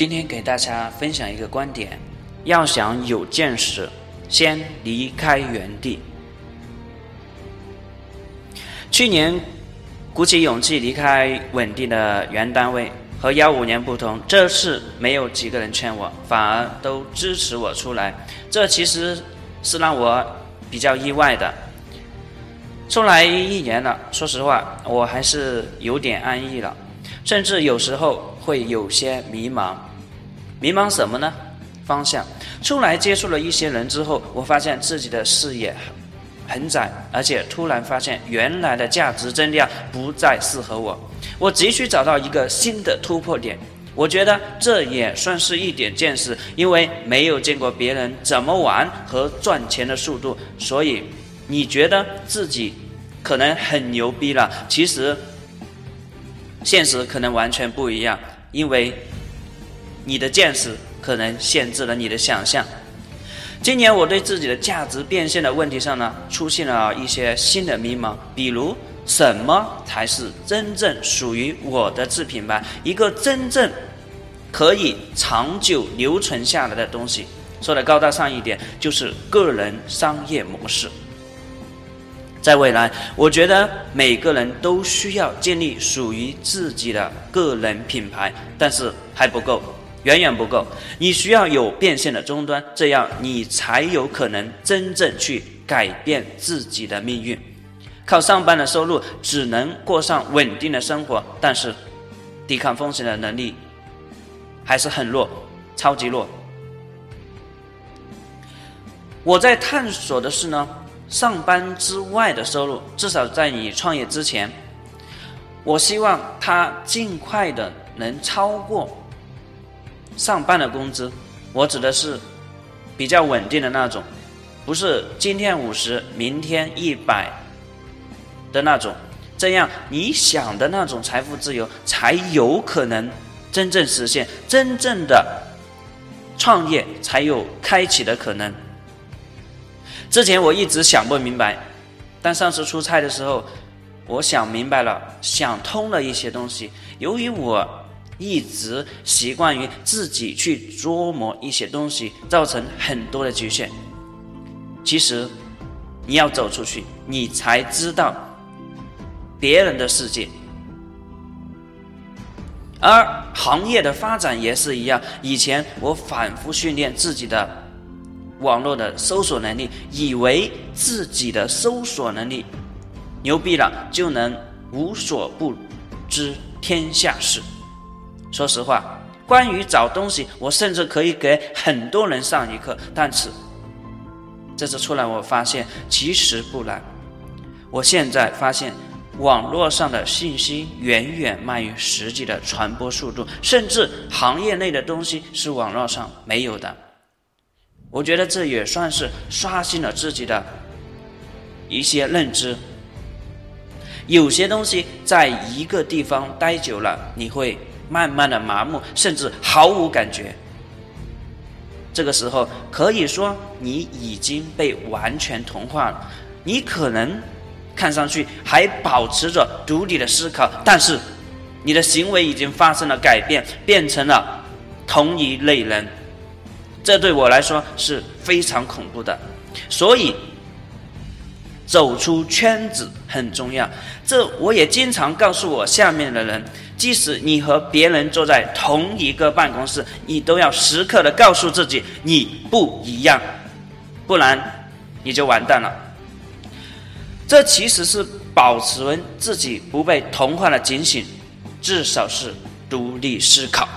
今天给大家分享一个观点：要想有见识，先离开原地。去年鼓起勇气离开稳定的原单位，和幺五年不同，这次没有几个人劝我，反而都支持我出来。这其实是让我比较意外的。出来一年了，说实话，我还是有点安逸了，甚至有时候会有些迷茫。迷茫什么呢？方向。出来接触了一些人之后，我发现自己的视野很窄，而且突然发现原来的价值增量不再适合我。我急需找到一个新的突破点。我觉得这也算是一点见识，因为没有见过别人怎么玩和赚钱的速度，所以。你觉得自己可能很牛逼了，其实现实可能完全不一样，因为你的见识可能限制了你的想象。今年我对自己的价值变现的问题上呢，出现了一些新的迷茫，比如什么才是真正属于我的自品牌，一个真正可以长久留存下来的东西。说的高大上一点，就是个人商业模式。在未来，我觉得每个人都需要建立属于自己的个人品牌，但是还不够，远远不够。你需要有变现的终端，这样你才有可能真正去改变自己的命运。靠上班的收入只能过上稳定的生活，但是抵抗风险的能力还是很弱，超级弱。我在探索的是呢。上班之外的收入，至少在你创业之前，我希望它尽快的能超过上班的工资。我指的是比较稳定的那种，不是今天五十，明天一百的那种。这样你想的那种财富自由，才有可能真正实现，真正的创业才有开启的可能。之前我一直想不明白，但上次出差的时候，我想明白了，想通了一些东西。由于我一直习惯于自己去琢磨一些东西，造成很多的局限。其实，你要走出去，你才知道别人的世界。而行业的发展也是一样，以前我反复训练自己的。网络的搜索能力，以为自己的搜索能力牛逼了，就能无所不知天下事。说实话，关于找东西，我甚至可以给很多人上一课。但是这次出来，我发现其实不难。我现在发现，网络上的信息远远慢于实际的传播速度，甚至行业内的东西是网络上没有的。我觉得这也算是刷新了自己的一些认知。有些东西在一个地方待久了，你会慢慢的麻木，甚至毫无感觉。这个时候可以说你已经被完全同化了。你可能看上去还保持着独立的思考，但是你的行为已经发生了改变，变成了同一类人。这对我来说是非常恐怖的，所以走出圈子很重要。这我也经常告诉我下面的人，即使你和别人坐在同一个办公室，你都要时刻的告诉自己你不一样，不然你就完蛋了。这其实是保持自己不被同化的警醒，至少是独立思考。